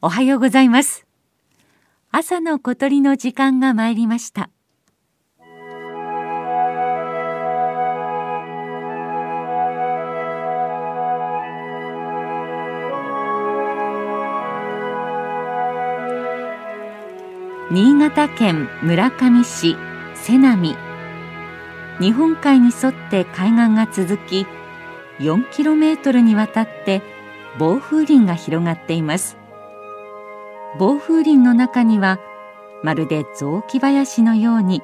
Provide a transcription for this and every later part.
おはようございます。朝の小鳥の時間が参りました。新潟県村上市瀬波。日本海に沿って海岸が続き4キロメートルにわたって暴風林が広がっています。防風林の中にはまるで雑木林のように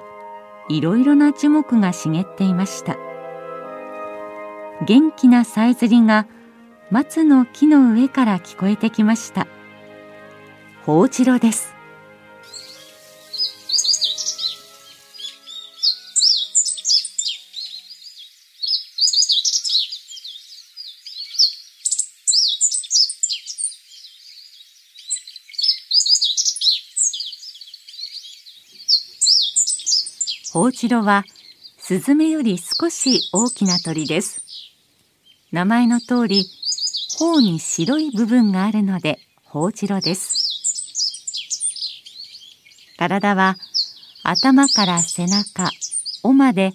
いろいろな樹木が茂っていました。元気なさえずりが松の木の上から聞こえてきました。ほうじろです。ホウジロはスズメより少し大きな鳥です。名前の通り、頬に白い部分があるので、ホウジロです。体は頭から背中、尾まで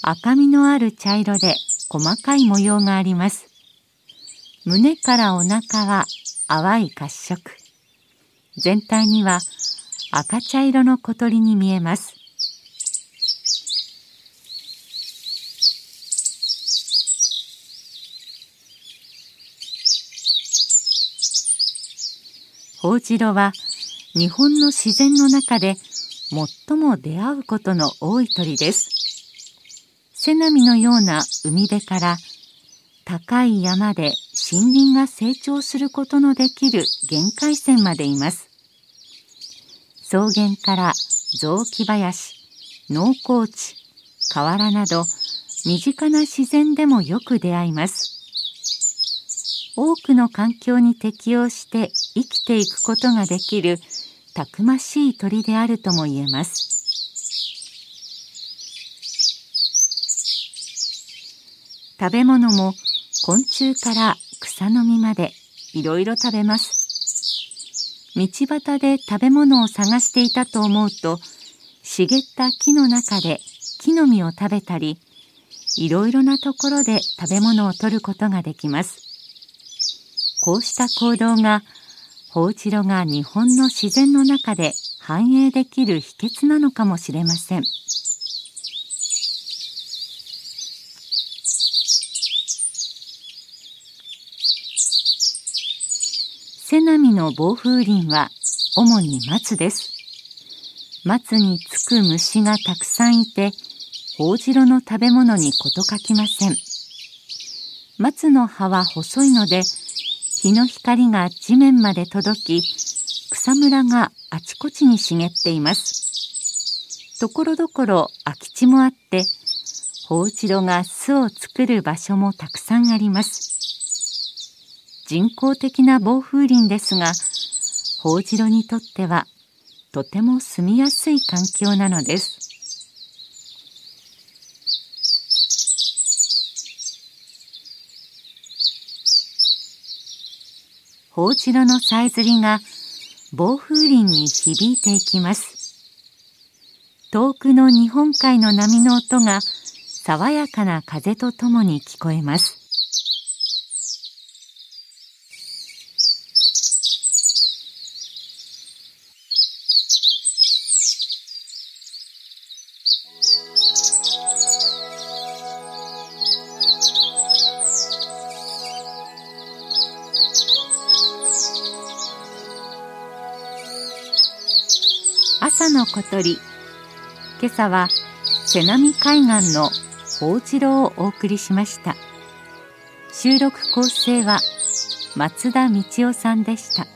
赤みのある茶色で細かい模様があります。胸からお腹は淡い褐色。全体には赤茶色の小鳥に見えます。ホウジロは日本の自然の中で最も出会うことの多い鳥です。瀬波のような海辺から高い山で森林が成長することのできる限界線までいます。草原から雑木林、農耕地、河原など身近な自然でもよく出会います。多くの環境に適応して生きていくことができるたくましい鳥であるとも言えます。食べ物も昆虫から草の実までいろいろ食べます。道端で食べ物を探していたと思うと茂った木の中で木の実を食べたりいろいろなところで食べ物を取ることができます。こうした行動がホウジロが日本の自然の中で繁栄できる秘訣なのかもしれません。瀬波の暴風林は主に松です。松につく虫がたくさんいてホウジロの食べ物に事欠きません。松の葉は細いので日の光が地面まで届き草むらがあちこちに茂っています。ところどころ空き地もあってホウジロが巣を作る場所もたくさんあります。人工的な暴風林ですがホウジロにとってはとても住みやすい環境なのです。ホウジロのさえずりが暴風林に響いていきます。遠くの日本海の波の音が爽やかな風とともに聞こえます。朝の小鳥。今朝は瀬波海岸の大城郎をお送りしました。収録構成は松田道夫さんでした。